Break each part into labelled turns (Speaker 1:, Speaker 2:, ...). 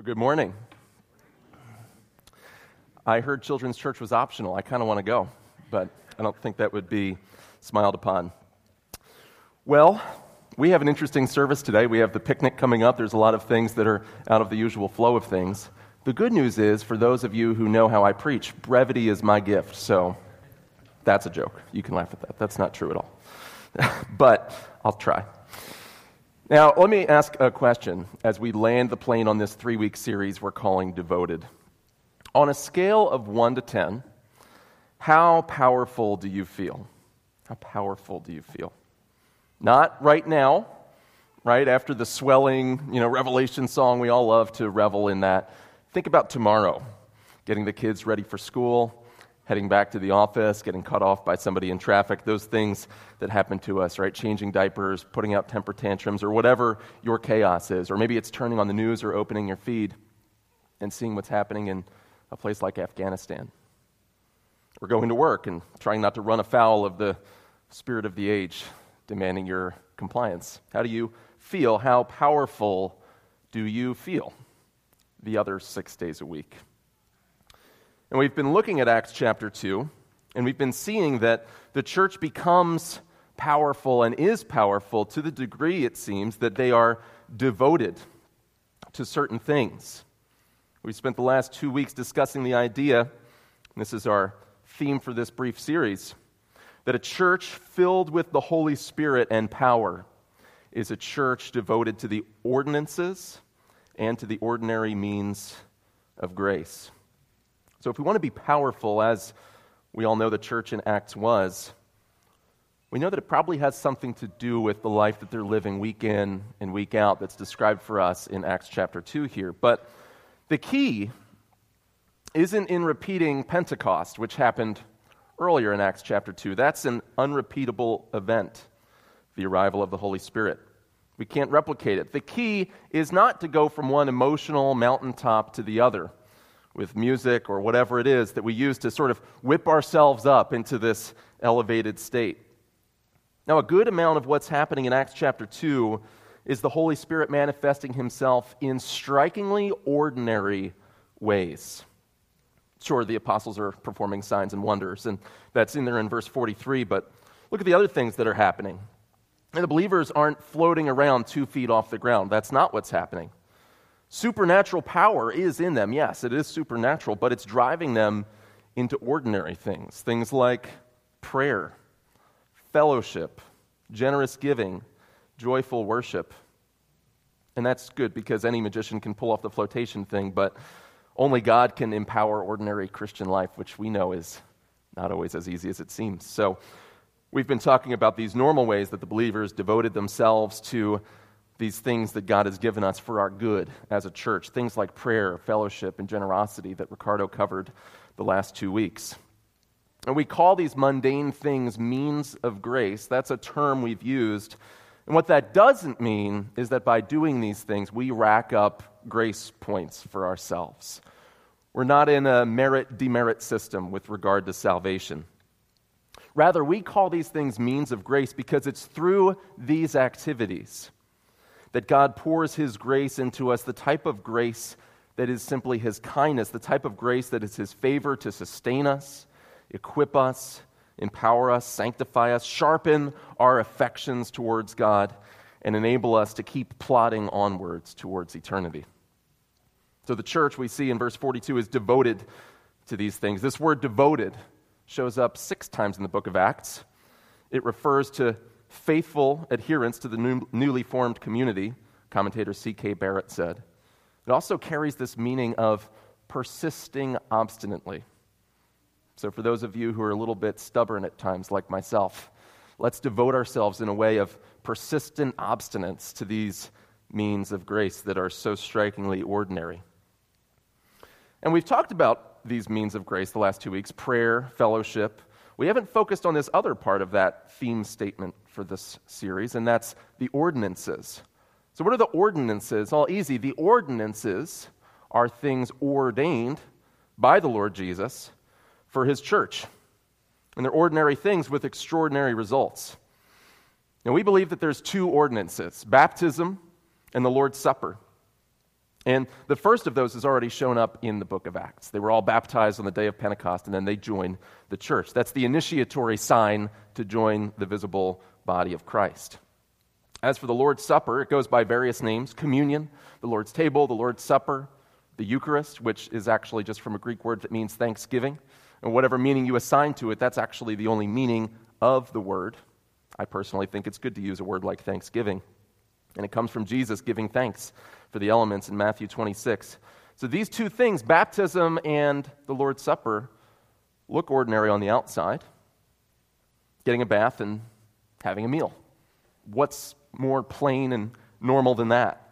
Speaker 1: Good morning. I heard children's church was optional. I kind of want to go, but I don't think that would be smiled upon. Well, we have an interesting service today. We have the picnic coming up. There's a lot of things that are out of the usual flow of things. The good news is, for those of you who know how I preach, brevity is my gift. So that's a joke. You can laugh at that. That's not true at all. but I'll try. Now, let me ask a question as we land the plane on this three week series we're calling Devoted. On a scale of 1 to 10, how powerful do you feel? How powerful do you feel? Not right now, right after the swelling, you know, Revelation song, we all love to revel in that. Think about tomorrow, getting the kids ready for school, heading back to the office, getting cut off by somebody in traffic, those things that happen to us, right? Changing diapers, putting out temper tantrums, or whatever your chaos is. Or maybe it's turning on the news or opening your feed and seeing what's happening in a place like Afghanistan. Or going to work and trying not to run afoul of the spirit of the age demanding your compliance. How do you feel? How powerful do you feel the other six days a week? And we've been looking at Acts chapter 2, and we've been seeing that the church becomes powerful and is powerful to the degree, it seems, that they are devoted to certain things. We spent the last two weeks discussing the idea, this is our theme for this brief series, that a church filled with the Holy Spirit and power is a church devoted to the ordinances and to the ordinary means of grace. So, if we want to be powerful, as we all know the church in Acts was, we know that it probably has something to do with the life that they're living week in and week out that's described for us in Acts chapter 2 here. But the key isn't in repeating Pentecost, which happened earlier in Acts chapter 2. That's an unrepeatable event, the arrival of the Holy Spirit. We can't replicate it. The key is not to go from one emotional mountaintop to the other with music or whatever it is that we use to sort of whip ourselves up into this elevated state. Now, a good amount of what's happening in Acts chapter 2 is the Holy Spirit manifesting himself in strikingly ordinary ways. Sure, the apostles are performing signs and wonders, and that's in there in verse 43, but look at the other things that are happening. And the believers aren't floating around two feet off the ground. That's not what's happening. Supernatural power is in them. Yes, it is supernatural, but it's driving them into ordinary things. Things like prayer, fellowship, generous giving, joyful worship. And that's good because any magician can pull off the flotation thing, but only God can empower ordinary Christian life, which we know is not always as easy as it seems. So, we've been talking about these normal ways that the believers devoted themselves to these things that God has given us for our good as a church, things like prayer, fellowship, and generosity that Ricardo covered the last two weeks. And we call these mundane things means of grace. That's a term we've used. And what that doesn't mean is that by doing these things, we rack up grace points for ourselves. We're not in a merit demerit system with regard to salvation. Rather, we call these things means of grace because it's through these activities that God pours His grace into us, the type of grace that is simply His kindness, the type of grace that is His favor to sustain us, equip us, empower us, sanctify us, sharpen our affections towards God, and enable us to keep plodding onwards towards eternity. So the church we see in verse 42 is devoted to these things. This word devoted shows up six times in the book of Acts. It refers to faithful adherence to the new, newly formed community, commentator C.K. Barrett said. It also carries this meaning of persisting obstinately. So, for those of you who are a little bit stubborn at times, like myself, let's devote ourselves in a way of persistent obstinance to these means of grace that are so strikingly ordinary. And we've talked about these means of grace the last two weeks prayer, fellowship, we haven't focused on this other part of that theme statement for this series, and that's the ordinances. So, what are the ordinances? All easy. The ordinances are things ordained by the Lord Jesus for his church. And they're ordinary things with extraordinary results. Now, we believe that there's two ordinances baptism and the Lord's Supper. And the first of those has already shown up in the book of Acts. They were all baptized on the day of Pentecost, and then they joined the church. That's the initiatory sign to join the visible body of Christ. As for the Lord's Supper, it goes by various names communion, the Lord's table, the Lord's Supper, the Eucharist, which is actually just from a Greek word that means thanksgiving. And whatever meaning you assign to it, that's actually the only meaning of the word. I personally think it's good to use a word like thanksgiving. And it comes from Jesus giving thanks for the elements in Matthew 26. So these two things, baptism and the Lord's Supper, look ordinary on the outside. Getting a bath and having a meal. What's more plain and normal than that?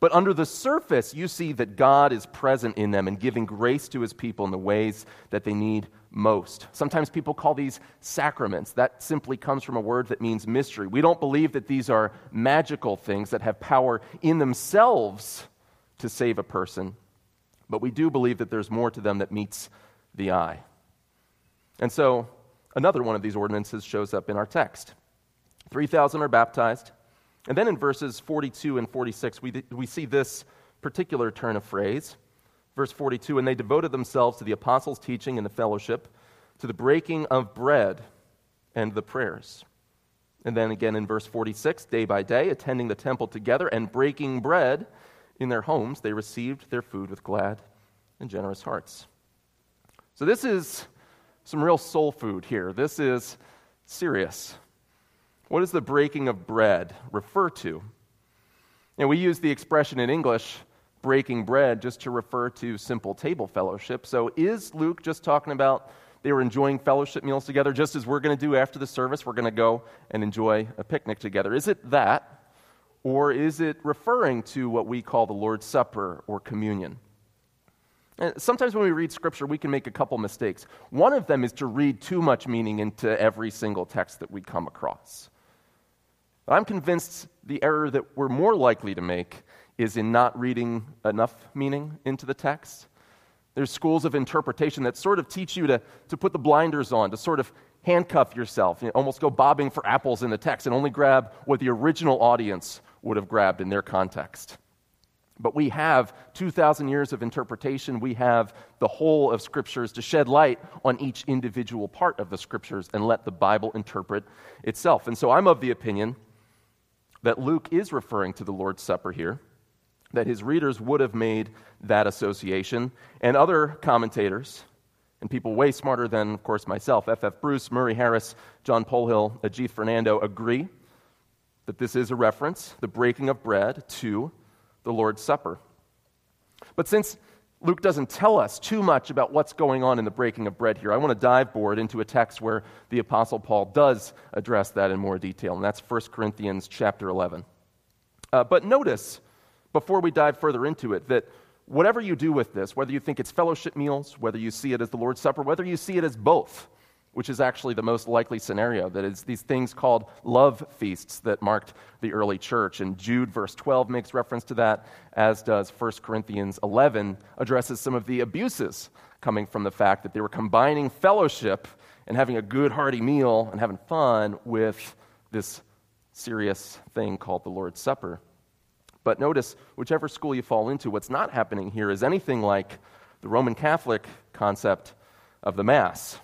Speaker 1: But under the surface, you see that God is present in them and giving grace to his people in the ways that they need most. Sometimes people call these sacraments. That simply comes from a word that means mystery. We don't believe that these are magical things that have power in themselves to save a person, but we do believe that there's more to them that meets the eye. And so, another one of these ordinances shows up in our text. 3,000 are baptized. And then in verses 42 and 46, we, we see this particular turn of phrase. Verse 42 And they devoted themselves to the apostles' teaching and the fellowship, to the breaking of bread and the prayers. And then again in verse 46 Day by day, attending the temple together and breaking bread in their homes, they received their food with glad and generous hearts. So this is some real soul food here. This is serious. What does the breaking of bread refer to? And we use the expression in English, breaking bread, just to refer to simple table fellowship. So is Luke just talking about they were enjoying fellowship meals together, just as we're going to do after the service? We're going to go and enjoy a picnic together. Is it that? Or is it referring to what we call the Lord's Supper or communion? And sometimes when we read Scripture, we can make a couple mistakes. One of them is to read too much meaning into every single text that we come across. I'm convinced the error that we're more likely to make is in not reading enough meaning into the text. There's schools of interpretation that sort of teach you to, to put the blinders on, to sort of handcuff yourself, you know, almost go bobbing for apples in the text and only grab what the original audience would have grabbed in their context. But we have 2,000 years of interpretation. We have the whole of Scriptures to shed light on each individual part of the Scriptures and let the Bible interpret itself. And so I'm of the opinion that Luke is referring to the Lord's Supper here, that his readers would have made that association. And other commentators, and people way smarter than, of course, myself, F. F. Bruce, Murray Harris, John Polhill, Ajith Fernando, agree that this is a reference, the breaking of bread, to the Lord's Supper. But since Luke doesn't tell us too much about what's going on in the breaking of bread here. I want to dive board into a text where the apostle Paul does address that in more detail, and that's 1 Corinthians chapter 11. Uh, but notice before we dive further into it that whatever you do with this, whether you think it's fellowship meals, whether you see it as the Lord's Supper, whether you see it as both, which is actually the most likely scenario. That is these things called love feasts that marked the early church. And Jude, verse 12, makes reference to that, as does 1 Corinthians 11, addresses some of the abuses coming from the fact that they were combining fellowship and having a good, hearty meal and having fun with this serious thing called the Lord's Supper. But notice, whichever school you fall into, what's not happening here is anything like the Roman Catholic concept of the Mass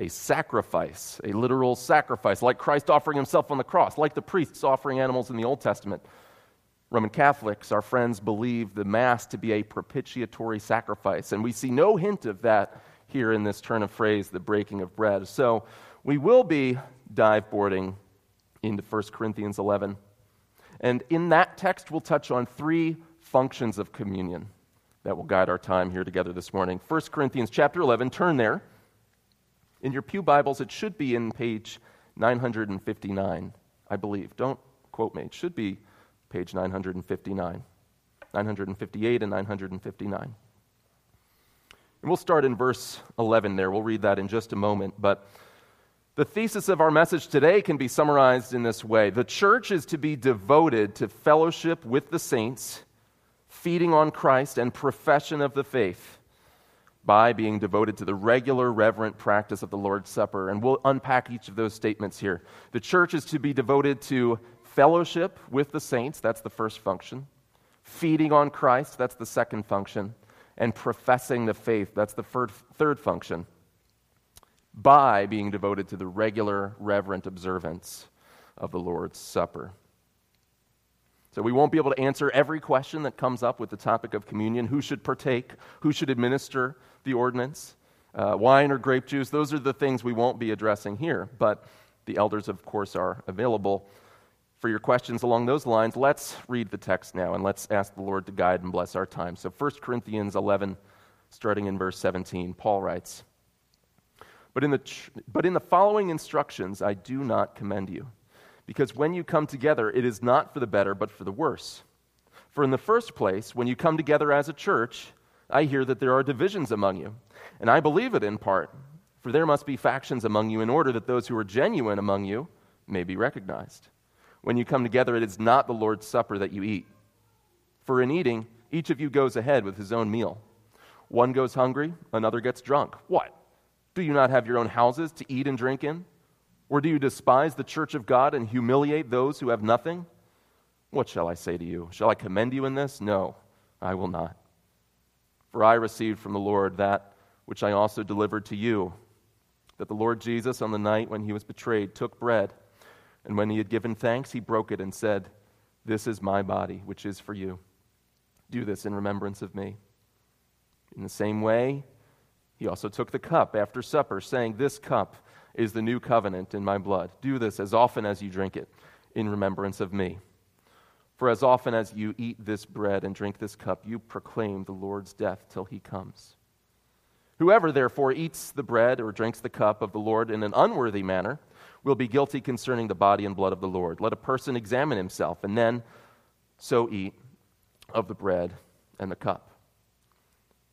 Speaker 1: a sacrifice, a literal sacrifice, like Christ offering himself on the cross, like the priests offering animals in the Old Testament. Roman Catholics, our friends, believe the Mass to be a propitiatory sacrifice, and we see no hint of that here in this turn of phrase, the breaking of bread. So we will be dive boarding into 1 Corinthians 11. And in that text, we'll touch on three functions of communion that will guide our time here together this morning. 1 Corinthians chapter 11, turn there. In your Pew Bibles, it should be in page 959, I believe. Don't quote me. It should be page 959, 958 and 959. And we'll start in verse 11 there. We'll read that in just a moment. But the thesis of our message today can be summarized in this way The church is to be devoted to fellowship with the saints, feeding on Christ, and profession of the faith by being devoted to the regular, reverent practice of the Lord's Supper. And we'll unpack each of those statements here. The church is to be devoted to fellowship with the saints, that's the first function. Feeding on Christ, that's the second function. And professing the faith, that's the third, third function. By being devoted to the regular, reverent observance of the Lord's Supper. So we won't be able to answer every question that comes up with the topic of communion who should partake, who should administer the ordinance, uh, wine or grape juice. Those are the things we won't be addressing here. But the elders, of course, are available for your questions along those lines. Let's read the text now and let's ask the Lord to guide and bless our time. So 1 Corinthians 11, starting in verse 17, Paul writes, but in, the but in the following instructions, I do not commend you because when you come together, it is not for the better, but for the worse. For in the first place, when you come together as a church, I hear that there are divisions among you. And I believe it in part, for there must be factions among you in order that those who are genuine among you may be recognized. When you come together, it is not the Lord's Supper that you eat. For in eating, each of you goes ahead with his own meal. One goes hungry, another gets drunk. What? Do you not have your own houses to eat and drink in? Or do you despise the church of God and humiliate those who have nothing? What shall I say to you? Shall I commend you in this? No, I will not. For I received from the Lord that which I also delivered to you that the Lord Jesus, on the night when he was betrayed, took bread, and when he had given thanks, he broke it and said, This is my body, which is for you. Do this in remembrance of me. In the same way, he also took the cup after supper, saying, This cup is the new covenant in my blood. Do this as often as you drink it in remembrance of me. For as often as you eat this bread and drink this cup, you proclaim the Lord's death till he comes. Whoever therefore eats the bread or drinks the cup of the Lord in an unworthy manner will be guilty concerning the body and blood of the Lord. Let a person examine himself, and then so eat of the bread and the cup.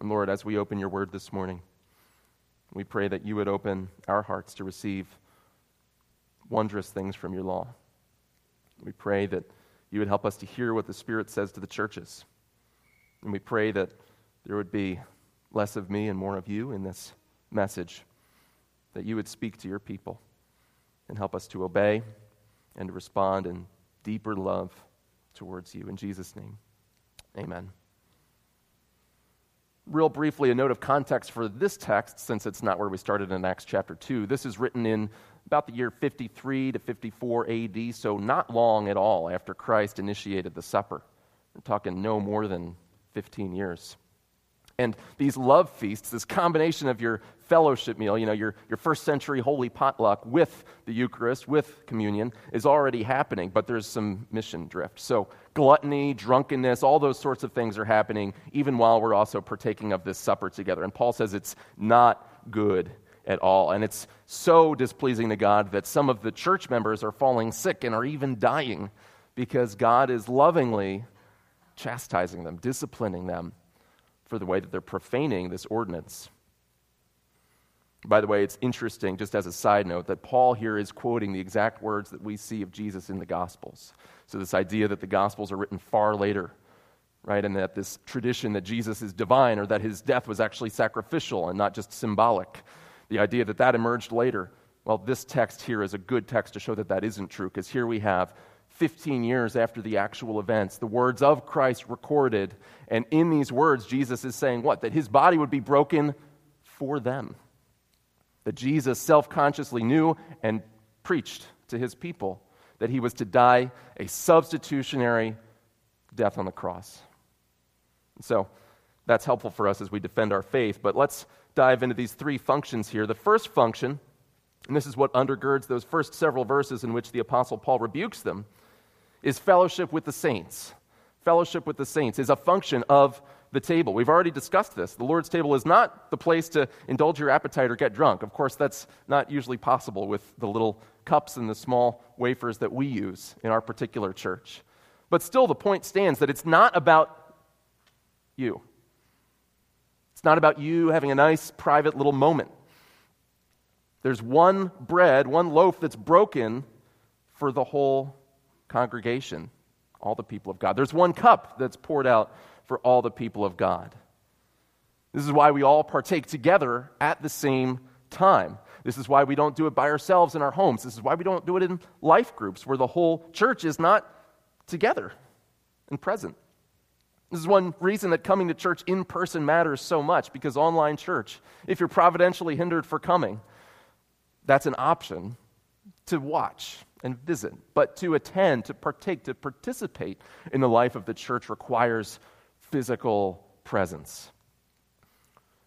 Speaker 1: And Lord, as we open your word this morning, we pray that you would open our hearts to receive wondrous things from your law. We pray that you would help us to hear what the Spirit says to the churches. And we pray that there would be less of me and more of you in this message, that you would speak to your people and help us to obey and to respond in deeper love towards you. In Jesus' name, amen real briefly, a note of context for this text, since it's not where we started in Acts chapter 2. This is written in about the year 53 to 54 AD, so not long at all after Christ initiated the supper. We're talking no more than 15 years. And these love feasts, this combination of your fellowship meal, you know, your, your first century holy potluck with the Eucharist, with communion, is already happening, but there's some mission drift. So, gluttony, drunkenness, all those sorts of things are happening, even while we're also partaking of this supper together. And Paul says it's not good at all. And it's so displeasing to God that some of the church members are falling sick and are even dying because God is lovingly chastising them, disciplining them for the way that they're profaning this ordinance. By the way, it's interesting, just as a side note, that Paul here is quoting the exact words that we see of Jesus in the Gospels. So, this idea that the Gospels are written far later, right, and that this tradition that Jesus is divine or that his death was actually sacrificial and not just symbolic, the idea that that emerged later. Well, this text here is a good text to show that that isn't true, because here we have 15 years after the actual events, the words of Christ recorded. And in these words, Jesus is saying what? That his body would be broken for them. That Jesus self consciously knew and preached to his people that he was to die a substitutionary death on the cross. So that's helpful for us as we defend our faith. But let's dive into these three functions here. The first function, and this is what undergirds those first several verses in which the Apostle Paul rebukes them, is fellowship with the saints. Fellowship with the saints is a function of the table. We've already discussed this. The Lord's table is not the place to indulge your appetite or get drunk. Of course, that's not usually possible with the little cups and the small wafers that we use in our particular church. But still, the point stands that it's not about you. It's not about you having a nice private little moment. There's one bread, one loaf that's broken for the whole congregation, all the people of God. There's one cup that's poured out for all the people of God. This is why we all partake together at the same time. This is why we don't do it by ourselves in our homes. This is why we don't do it in life groups where the whole church is not together and present. This is one reason that coming to church in person matters so much because online church, if you're providentially hindered for coming, that's an option to watch and visit. But to attend, to partake, to participate in the life of the church requires physical presence.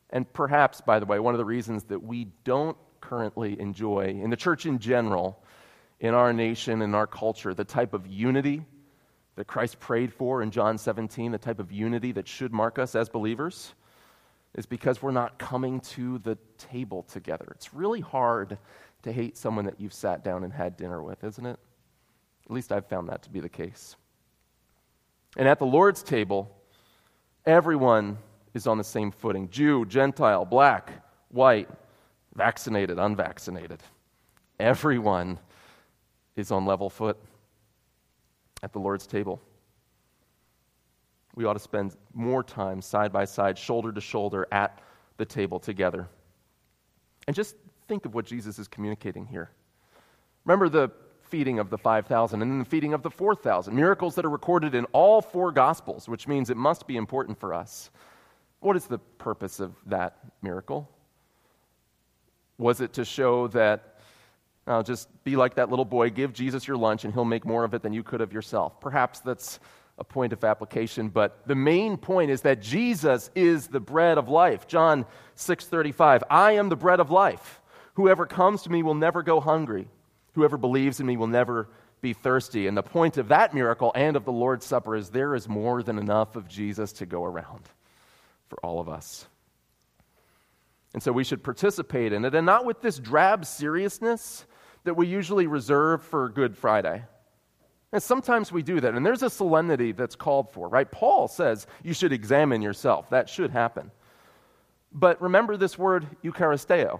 Speaker 1: And perhaps, by the way, one of the reasons that we don't currently enjoy in the church in general, in our nation, in our culture, the type of unity that Christ prayed for in John 17, the type of unity that should mark us as believers, is because we're not coming to the table together. It's really hard to hate someone that you've sat down and had dinner with, isn't it? At least I've found that to be the case. And at the Lord's table, everyone is on the same footing Jew, Gentile, black, white, vaccinated, unvaccinated. Everyone is on level foot at the Lord's table. We ought to spend more time side by side, shoulder to shoulder at the table together. And just think of what Jesus is communicating here. Remember the feeding of the 5,000 and then the feeding of the 4,000. Miracles that are recorded in all four Gospels, which means it must be important for us. What is the purpose of that miracle? Was it to show that now, just be like that little boy, give Jesus your lunch, and he'll make more of it than you could of yourself. Perhaps that's a point of application, but the main point is that Jesus is the bread of life. John 6:35, I am the bread of life. Whoever comes to me will never go hungry. Whoever believes in me will never be thirsty. And the point of that miracle and of the Lord's Supper is there is more than enough of Jesus to go around for all of us. And so we should participate in it, and not with this drab seriousness that we usually reserve for Good Friday. And sometimes we do that, and there's a solemnity that's called for, right? Paul says you should examine yourself. That should happen. But remember this word Eucharisteo,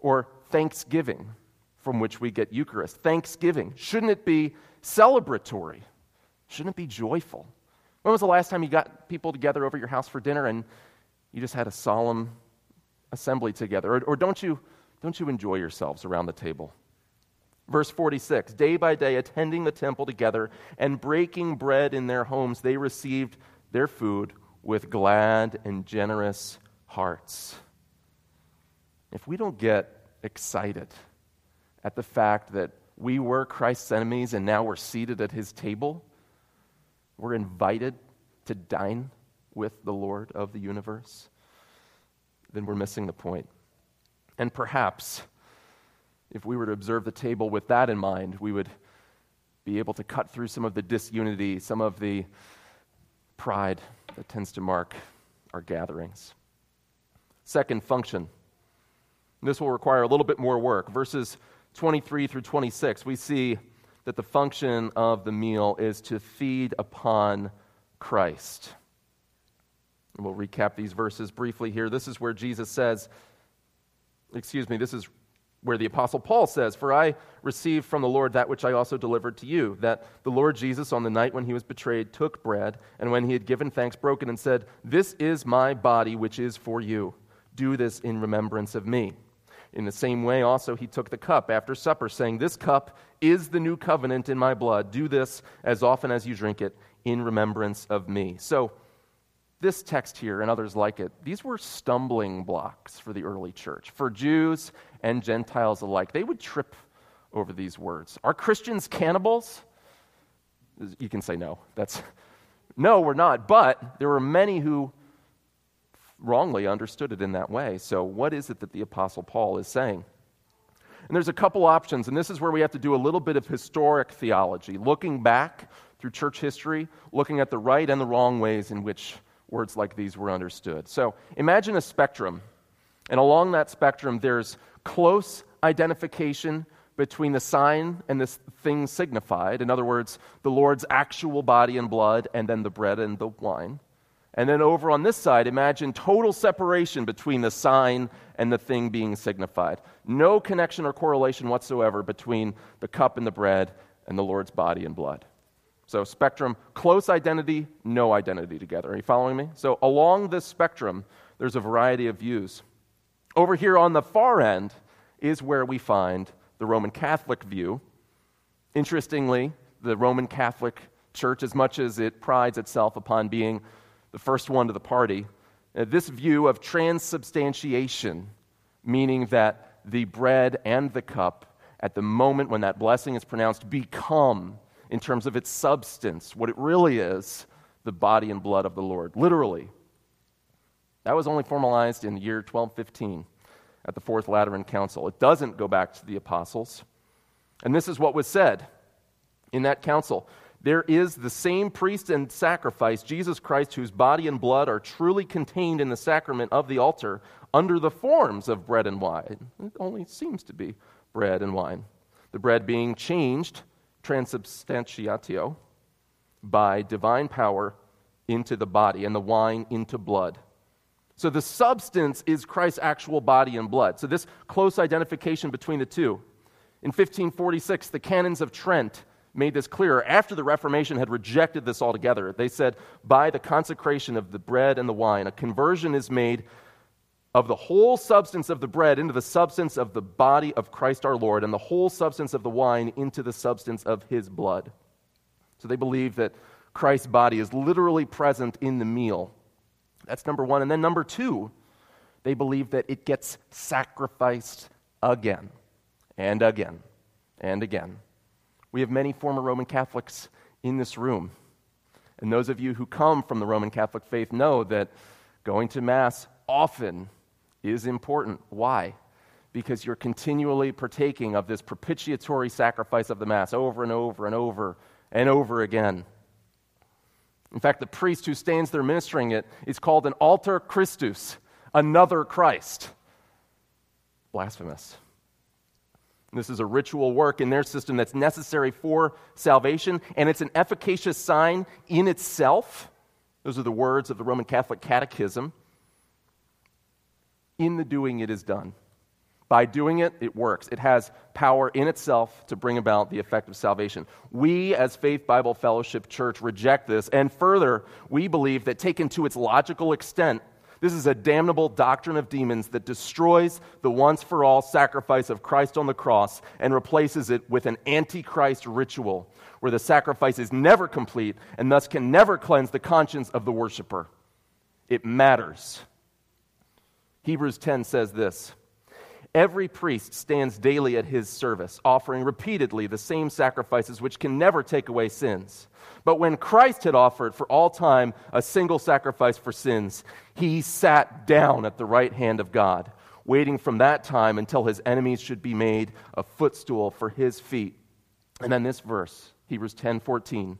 Speaker 1: or thanksgiving, from which we get Eucharist. Thanksgiving. Shouldn't it be celebratory? Shouldn't it be joyful? When was the last time you got people together over your house for dinner and you just had a solemn assembly together? Or, or don't, you, don't you enjoy yourselves around the table? Verse 46 Day by day, attending the temple together and breaking bread in their homes, they received their food with glad and generous hearts. If we don't get excited at the fact that we were Christ's enemies and now we're seated at his table, we're invited to dine with the Lord of the universe, then we're missing the point. And perhaps if we were to observe the table with that in mind, we would be able to cut through some of the disunity, some of the pride that tends to mark our gatherings. Second function. This will require a little bit more work. Verses 23 through 26, we see that the function of the meal is to feed upon Christ. And we'll recap these verses briefly here. This is where Jesus says, excuse me, this is where the Apostle Paul says, For I received from the Lord that which I also delivered to you, that the Lord Jesus, on the night when he was betrayed, took bread, and when he had given thanks, broke it, and said, This is my body, which is for you. Do this in remembrance of me. In the same way, also, he took the cup after supper, saying, This cup is the new covenant in my blood. Do this as often as you drink it in remembrance of me. So, this text here and others like it, these were stumbling blocks for the early church. For Jews and Gentiles alike. They would trip over these words. Are Christians cannibals? You can say no. That's no, we're not. But there were many who wrongly understood it in that way. So, what is it that the Apostle Paul is saying? And there's a couple options, and this is where we have to do a little bit of historic theology, looking back through church history, looking at the right and the wrong ways in which words like these were understood. So, imagine a spectrum, and along that spectrum, there's close identification between the sign and this thing signified. In other words, the Lord's actual body and blood, and then the bread and the wine. And then over on this side, imagine total separation between the sign and the thing being signified. No connection or correlation whatsoever between the cup and the bread and the Lord's body and blood. So, spectrum, close identity, no identity together. Are you following me? So, along this spectrum, there's a variety of views. Over here on the far end is where we find the Roman Catholic view. Interestingly, the Roman Catholic Church, as much as it prides itself upon being the first one to the party, uh, this view of transubstantiation, meaning that the bread and the cup, at the moment when that blessing is pronounced, become in terms of its substance, what it really is, the body and blood of the Lord, literally. That was only formalized in the year 1215 at the Fourth Lateran Council. It doesn't go back to the apostles. And this is what was said in that council. There is the same priest and sacrifice, Jesus Christ, whose body and blood are truly contained in the sacrament of the altar under the forms of bread and wine. It only seems to be bread and wine. The bread being changed transubstantiatio by divine power into the body and the wine into blood. So the substance is Christ's actual body and blood. So this close identification between the two. In 1546, the canons of Trent made this clearer after the Reformation had rejected this altogether. They said, by the consecration of the bread and the wine, a conversion is made of the whole substance of the bread into the substance of the body of Christ our Lord, and the whole substance of the wine into the substance of his blood. So they believe that Christ's body is literally present in the meal. That's number one. And then number two, they believe that it gets sacrificed again and again and again. We have many former Roman Catholics in this room. And those of you who come from the Roman Catholic faith know that going to Mass often is important. Why? Because you're continually partaking of this propitiatory sacrifice of the Mass over and over and over and over again. In fact, the priest who stands there ministering it is called an alter Christus, another Christ. Blasphemous. This is a ritual work in their system that's necessary for salvation, and it's an efficacious sign in itself. Those are the words of the Roman Catholic Catechism in the doing it is done. By doing it, it works. It has power in itself to bring about the effect of salvation. We, as Faith Bible Fellowship Church, reject this. And further, we believe that taken to its logical extent, this is a damnable doctrine of demons that destroys the once for all sacrifice of Christ on the cross and replaces it with an antichrist ritual where the sacrifice is never complete and thus can never cleanse the conscience of the worshiper. It matters. Hebrews 10 says this Every priest stands daily at his service, offering repeatedly the same sacrifices which can never take away sins. But when Christ had offered for all time a single sacrifice for sins, he sat down at the right hand of God, waiting from that time until his enemies should be made a footstool for his feet. And then this verse, Hebrews 10 14.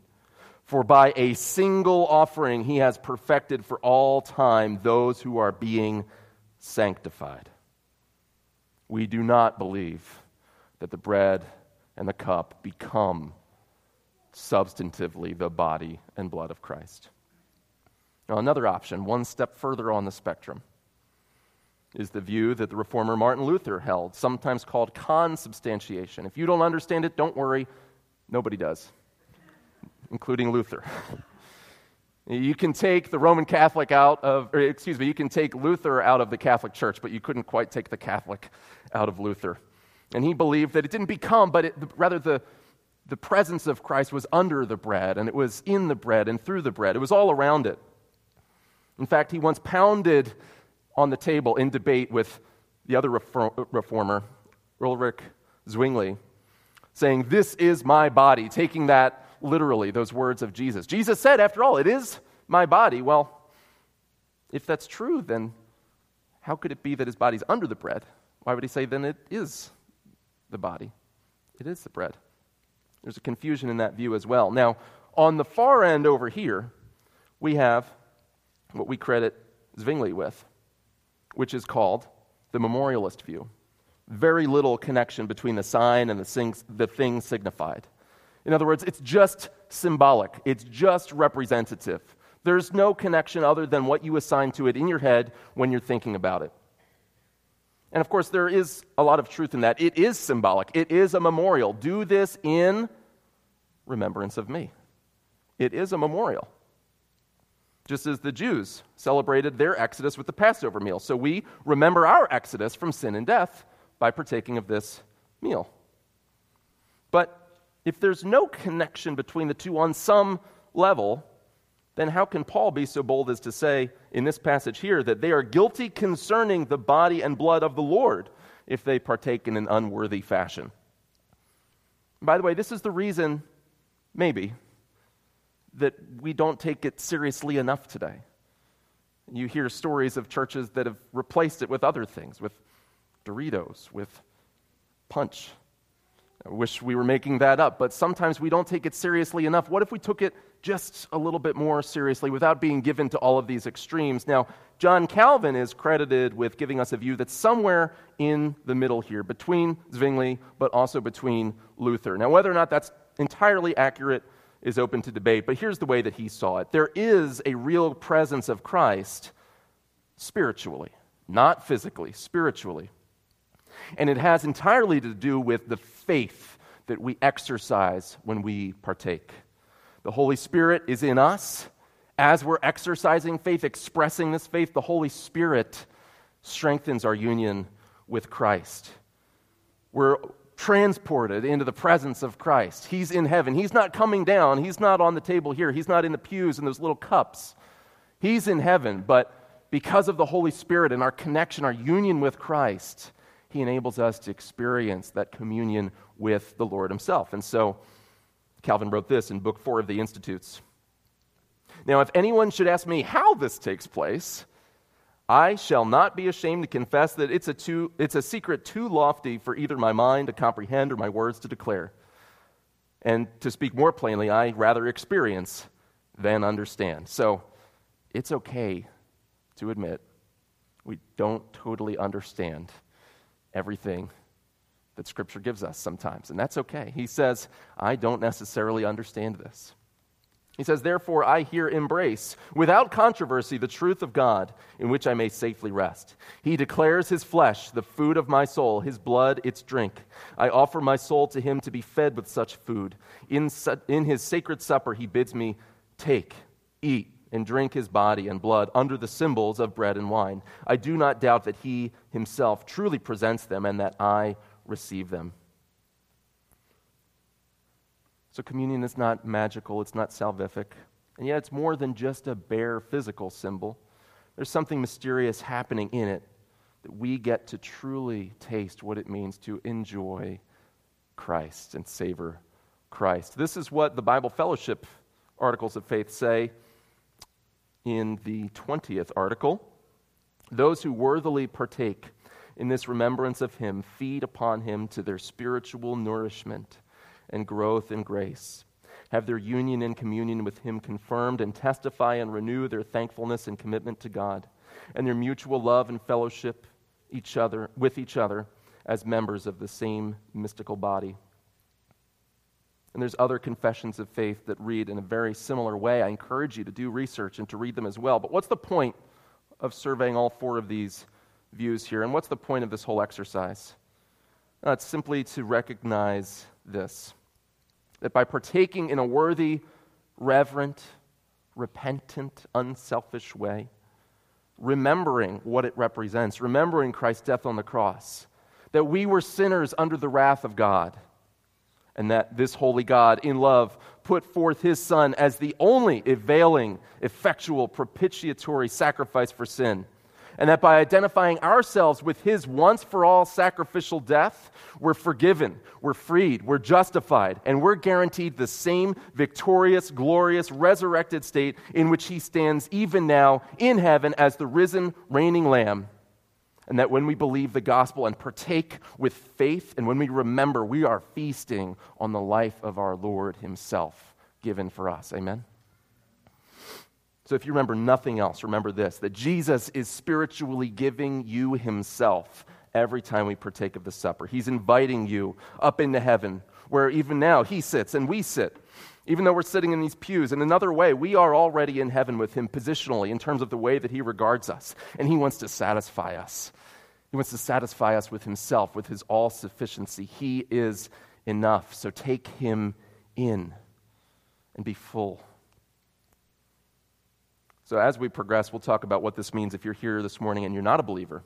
Speaker 1: For by a single offering he has perfected for all time those who are being sanctified. We do not believe that the bread and the cup become substantively the body and blood of Christ. Now, another option, one step further on the spectrum, is the view that the reformer Martin Luther held, sometimes called consubstantiation. If you don't understand it, don't worry, nobody does, including Luther. You can take the Roman Catholic out of, or excuse me, you can take Luther out of the Catholic Church, but you couldn't quite take the Catholic out of Luther. And he believed that it didn't become, but it, rather the, the presence of Christ was under the bread, and it was in the bread and through the bread. It was all around it. In fact, he once pounded on the table in debate with the other reformer, Ulrich Zwingli, saying, This is my body, taking that literally those words of Jesus. Jesus said, after all, it is my body. Well, if that's true, then how could it be that his body's under the bread? Why would he say then it is the body? It is the bread. There's a confusion in that view as well. Now, on the far end over here, we have what we credit Zwingli with, which is called the memorialist view. very little connection between the sign and the, the thing signified. In other words, it's just symbolic, it's just representative. There's no connection other than what you assign to it in your head when you're thinking about it. And of course, there is a lot of truth in that. It is symbolic, it is a memorial. Do this in remembrance of me. It is a memorial. Just as the Jews celebrated their exodus with the Passover meal. So we remember our exodus from sin and death by partaking of this meal. But if there's no connection between the two on some level, then how can Paul be so bold as to say in this passage here that they are guilty concerning the body and blood of the Lord if they partake in an unworthy fashion? By the way, this is the reason, maybe, that we don't take it seriously enough today. You hear stories of churches that have replaced it with other things, with Doritos, with punch. I wish we were making that up, but sometimes we don't take it seriously enough. What if we took it just a little bit more seriously without being given to all of these extremes? Now, John Calvin is credited with giving us a view that's somewhere in the middle here, between Zwingli, but also between Luther. Now, whether or not that's entirely accurate is open to debate, but here's the way that he saw it there is a real presence of Christ spiritually, not physically, spiritually. And it has entirely to do with the faith that we exercise when we partake. The Holy Spirit is in us. As we're exercising faith, expressing this faith, the Holy Spirit strengthens our union with Christ. We're transported into the presence of Christ. He's in heaven. He's not coming down. He's not on the table here. He's not in the pews in those little cups. He's in heaven, but because of the Holy Spirit and our connection, our union with Christ, He enables us to experience that communion with the Lord Himself. And so, Calvin wrote this in Book Four of the Institutes. Now, if anyone should ask me how this takes place, I shall not be ashamed to confess that it's a, too, it's a secret too lofty for either my mind to comprehend or my words to declare. And to speak more plainly, I rather experience than understand. So it's okay to admit we don't totally understand everything that Scripture gives us sometimes, and that's okay. He says, I don't necessarily understand this. He says, Therefore, I here embrace, without controversy, the truth of God, in which I may safely rest. He declares his flesh, the food of my soul, his blood, its drink. I offer my soul to him to be fed with such food. In, in his sacred supper, he bids me take, eat, and drink his body and blood under the symbols of bread and wine. I do not doubt that he himself truly presents them and that I receive them. So, communion is not magical, it's not salvific, and yet it's more than just a bare physical symbol. There's something mysterious happening in it that we get to truly taste what it means to enjoy Christ and savor Christ. This is what the Bible Fellowship Articles of Faith say in the 20th article. Those who worthily partake in this remembrance of him feed upon him to their spiritual nourishment and growth in grace, have their union and communion with Him confirmed, and testify and renew their thankfulness and commitment to God, and their mutual love and fellowship each other, with each other as members of the same mystical body. And there's other confessions of faith that read in a very similar way. I encourage you to do research and to read them as well. But what's the point of surveying all four of these views here? And what's the point of this whole exercise? Uh, it's simply to recognize this that by partaking in a worthy, reverent, repentant, unselfish way, remembering what it represents, remembering Christ's death on the cross, that we were sinners under the wrath of God, and that this holy God, in love, put forth his Son as the only availing, effectual, propitiatory sacrifice for sin and that by identifying ourselves with his once for all sacrificial death, we're forgiven, we're freed, we're justified, and we're guaranteed the same victorious, glorious, resurrected state in which he stands even now in heaven as the risen, reigning Lamb. And that when we believe the gospel and partake with faith, and when we remember, we are feasting on the life of our Lord himself given for us. Amen. So if you remember nothing else, remember this that Jesus is spiritually giving you himself every time we partake of the supper. He's inviting you up into heaven, where even now He sits and we sit. Even though we're sitting in these pews, in another way, we are already in heaven with Him positionally in terms of the way that He regards us. And He wants to satisfy us. He wants to satisfy us with Himself, with His all sufficiency. He is enough. So take Him in and be full. So, as we progress, we'll talk about what this means if you're here this morning and you're not a believer.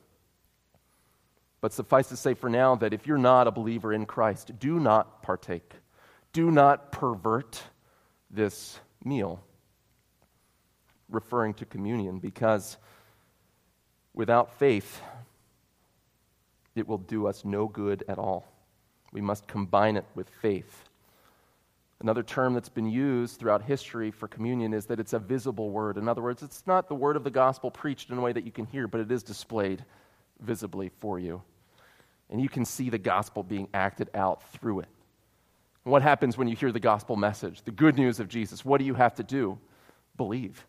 Speaker 1: But suffice to say for now that if you're not a believer in Christ, do not partake. Do not pervert this meal, referring to communion, because without faith, it will do us no good at all. We must combine it with faith. Another term that's been used throughout history for communion is that it's a visible word. In other words, it's not the word of the gospel preached in a way that you can hear, but it is displayed visibly for you. And you can see the gospel being acted out through it. What happens when you hear the gospel message, the good news of Jesus? What do you have to do? Believe.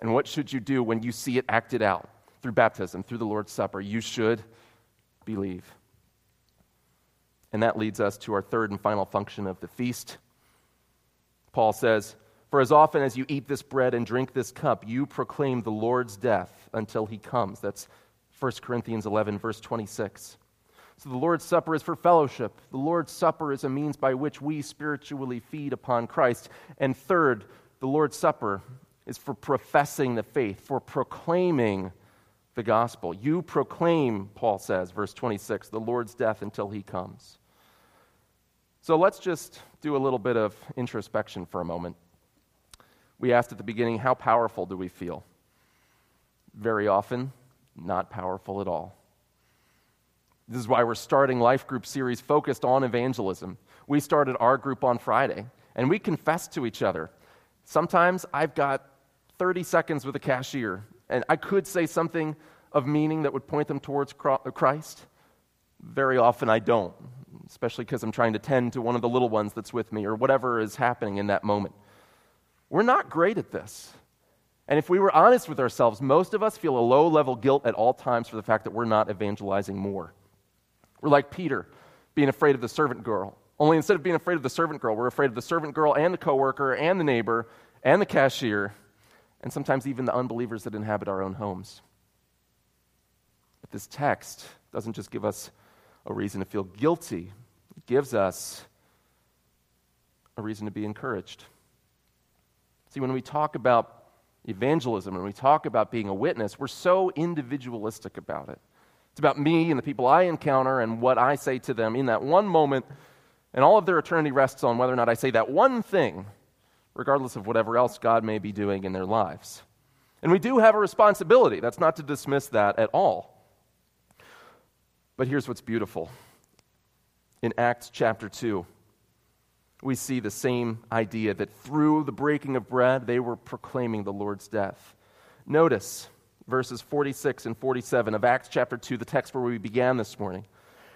Speaker 1: And what should you do when you see it acted out through baptism, through the Lord's Supper? You should believe. And that leads us to our third and final function of the feast Paul says, For as often as you eat this bread and drink this cup, you proclaim the Lord's death until he comes. That's 1 Corinthians 11, verse 26. So the Lord's Supper is for fellowship. The Lord's Supper is a means by which we spiritually feed upon Christ. And third, the Lord's Supper is for professing the faith, for proclaiming the gospel. You proclaim, Paul says, verse 26, the Lord's death until he comes. So let's just do a little bit of introspection for a moment. We asked at the beginning, how powerful do we feel? Very often, not powerful at all. This is why we're starting Life Group series focused on evangelism. We started our group on Friday, and we confessed to each other. Sometimes I've got 30 seconds with a cashier, and I could say something of meaning that would point them towards Christ. Very often I don't especially because I'm trying to tend to one of the little ones that's with me or whatever is happening in that moment. We're not great at this. And if we were honest with ourselves, most of us feel a low level guilt at all times for the fact that we're not evangelizing more. We're like Peter, being afraid of the servant girl. Only instead of being afraid of the servant girl, we're afraid of the servant girl and the coworker and the neighbor and the cashier and sometimes even the unbelievers that inhabit our own homes. But this text doesn't just give us a reason to feel guilty, it gives us a reason to be encouraged. See, when we talk about evangelism and we talk about being a witness, we're so individualistic about it. It's about me and the people I encounter and what I say to them in that one moment, and all of their eternity rests on whether or not I say that one thing, regardless of whatever else God may be doing in their lives. And we do have a responsibility. That's not to dismiss that at all. But here's what's beautiful in Acts chapter 2, we see the same idea that through the breaking of bread, they were proclaiming the Lord's death. Notice verses 46 and 47 of Acts chapter 2, the text where we began this morning.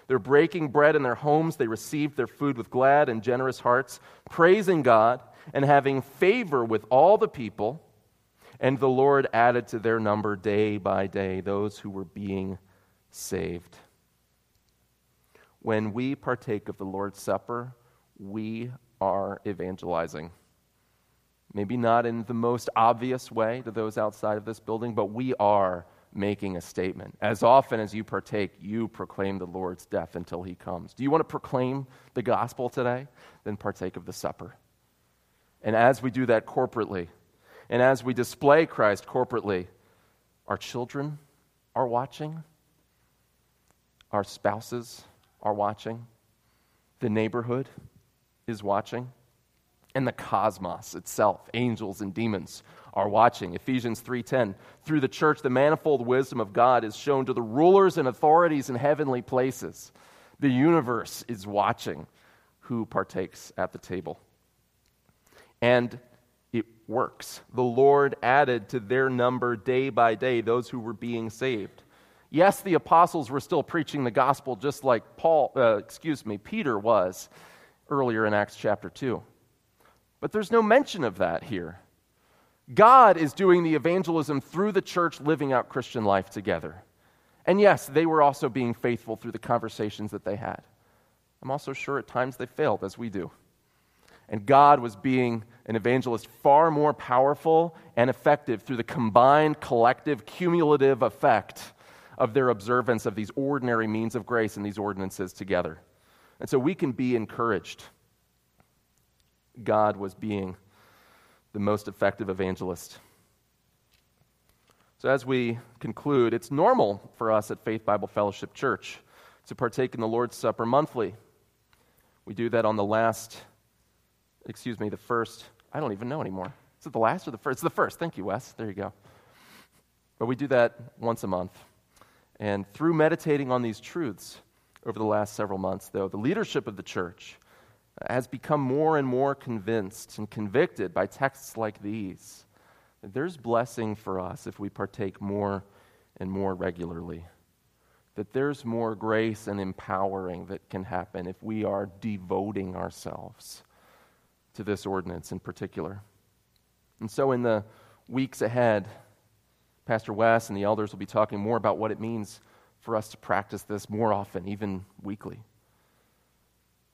Speaker 1: They're breaking bread in their homes. They received their food with glad and generous hearts, praising God and having favor with all the people. And the Lord added to their number day by day those who were being saved when we partake of the Lord's Supper, we are evangelizing. Maybe not in the most obvious way to those outside of this building, but we are making a statement. As often as you partake, you proclaim the Lord's death until he comes. Do you want to proclaim the gospel today? Then partake of the supper. And as we do that corporately, and as we display Christ corporately, our children are watching, our spouses are watching, the neighborhood is watching, and the cosmos itself, angels and demons, are watching. Ephesians 3:10 Through the church the manifold wisdom of God is shown to the rulers and authorities in heavenly places. The universe is watching who partakes at the table. And it works. The Lord added to their number day by day those who were being saved. Yes, the apostles were still preaching the gospel just like Paul, uh, excuse me, Peter was earlier in Acts chapter 2. But there's no mention of that here. God is doing the evangelism through the church living out Christian life together. And yes, they were also being faithful through the conversations that they had. I'm also sure at times they failed, as we do. And God was being an evangelist far more powerful and effective through the combined, collective, cumulative effect of their observance of these ordinary means of grace and these ordinances together. And so we can be encouraged. God was being the most effective evangelist. So, as we conclude, it's normal for us at Faith Bible Fellowship Church to partake in the Lord's Supper monthly. We do that on the last, excuse me, the first, I don't even know anymore. Is it the last or the first? It's the first. Thank you, Wes. There you go. But we do that once a month. And through meditating on these truths over the last several months, though, the leadership of the church has become more and more convinced and convicted by texts like these that there's blessing for us if we partake more and more regularly that there's more grace and empowering that can happen if we are devoting ourselves to this ordinance in particular. And so, in the weeks ahead, Pastor Wes and the elders will be talking more about what it means for us to practice this more often, even weekly.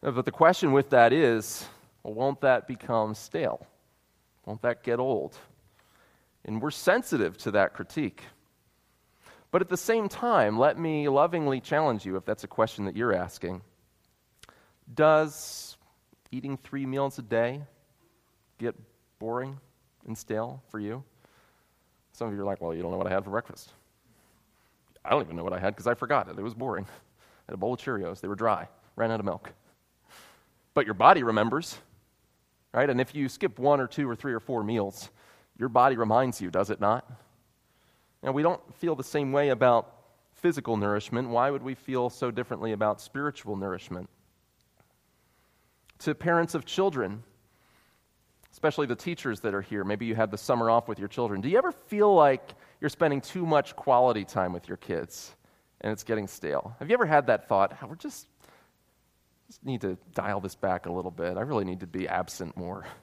Speaker 1: Uh, but the question with that is well, won't that become stale? Won't that get old? And we're sensitive to that critique. But at the same time, let me lovingly challenge you if that's a question that you're asking. Does eating three meals a day get boring and stale for you? Some of you are like, well, you don't know what I had for breakfast. I don't even know what I had because I forgot it. It was boring. I had a bowl of Cheerios. They were dry, ran out of milk. But your body remembers, right? And if you skip one or two or three or four meals, your body reminds you, does it not? Now, we don't feel the same way about physical nourishment. Why would we feel so differently about spiritual nourishment? To parents of children, especially the teachers that are here, maybe you had the summer off with your children. Do you ever feel like you're spending too much quality time with your kids and it's getting stale? Have you ever had that thought? Ah, we're just, just need to dial this back a little bit. I really need to be absent more.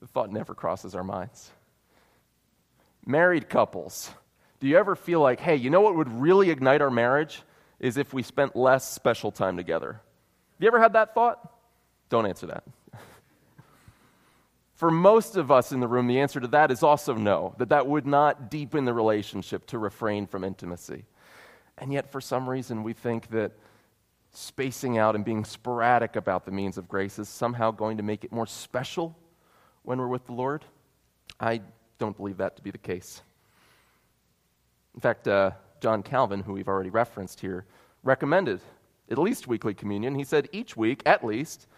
Speaker 1: The thought never crosses our minds. Married couples, do you ever feel like, hey, you know what would really ignite our marriage? Is if we spent less special time together. Have you ever had that thought? Don't answer that. For most of us in the room, the answer to that is also no, that that would not deepen the relationship to refrain from intimacy. And yet, for some reason, we think that spacing out and being sporadic about the means of grace is somehow going to make it more special when we're with the Lord. I don't believe that to be the case. In fact, uh, John Calvin, who we've already referenced here, recommended at least weekly communion. He said each week, at least,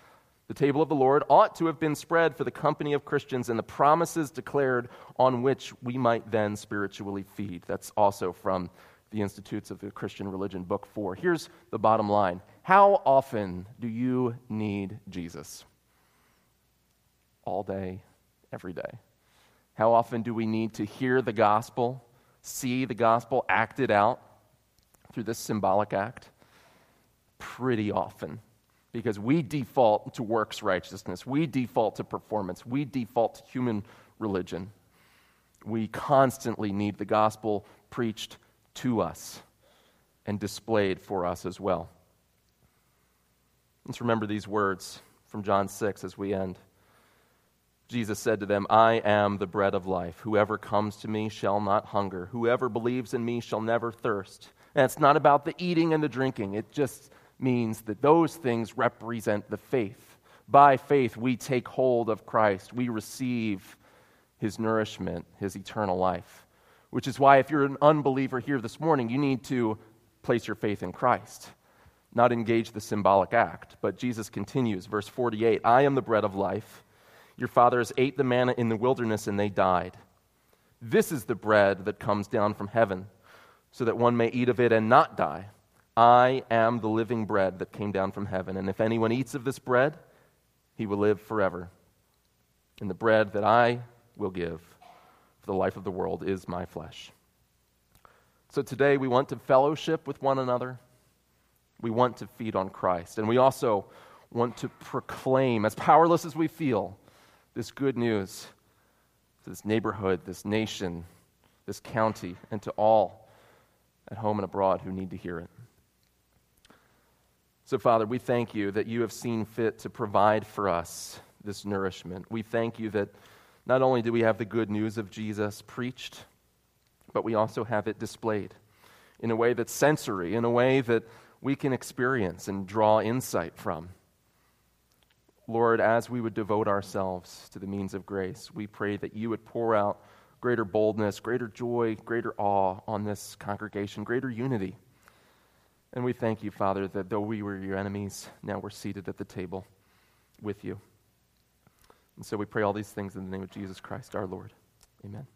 Speaker 1: the table of the Lord ought to have been spread for the company of Christians and the promises declared on which we might then spiritually feed. That's also from the Institutes of the Christian Religion, Book 4. Here's the bottom line How often do you need Jesus? All day, every day. How often do we need to hear the gospel, see the gospel acted out through this symbolic act? Pretty often. Because we default to works righteousness, we default to performance, we default to human religion. We constantly need the gospel preached to us and displayed for us as well. Let's remember these words from John 6 as we end. Jesus said to them, I am the bread of life. Whoever comes to me shall not hunger. Whoever believes in me shall never thirst. And it's not about the eating and the drinking, it just means that those things represent the faith. By faith, we take hold of Christ, we receive his nourishment, his eternal life. Which is why, if you're an unbeliever here this morning, you need to place your faith in Christ, not engage the symbolic act. But Jesus continues, verse 48 I am the bread of life. Your fathers ate the manna in the wilderness and they died. This is the bread that comes down from heaven, so that one may eat of it and not die. I am the living bread that came down from heaven, and if anyone eats of this bread, he will live forever. And the bread that I will give for the life of the world is my flesh. So today we want to fellowship with one another. We want to feed on Christ. And we also want to proclaim, as powerless as we feel, this good news to this neighborhood, this nation, this county, and to all at home and abroad who need to hear it. So, Father, we thank you that you have seen fit to provide for us this nourishment. We thank you that not only do we have the good news of Jesus preached, but we also have it displayed in a way that's sensory, in a way that we can experience and draw insight from. Lord, as we would devote ourselves to the means of grace, we pray that you would pour out greater boldness, greater joy, greater awe on this congregation, greater unity. And we thank you, Father, that though we were your enemies, now we're seated at the table with you. And so we pray all these things in the name of Jesus Christ our Lord. Amen.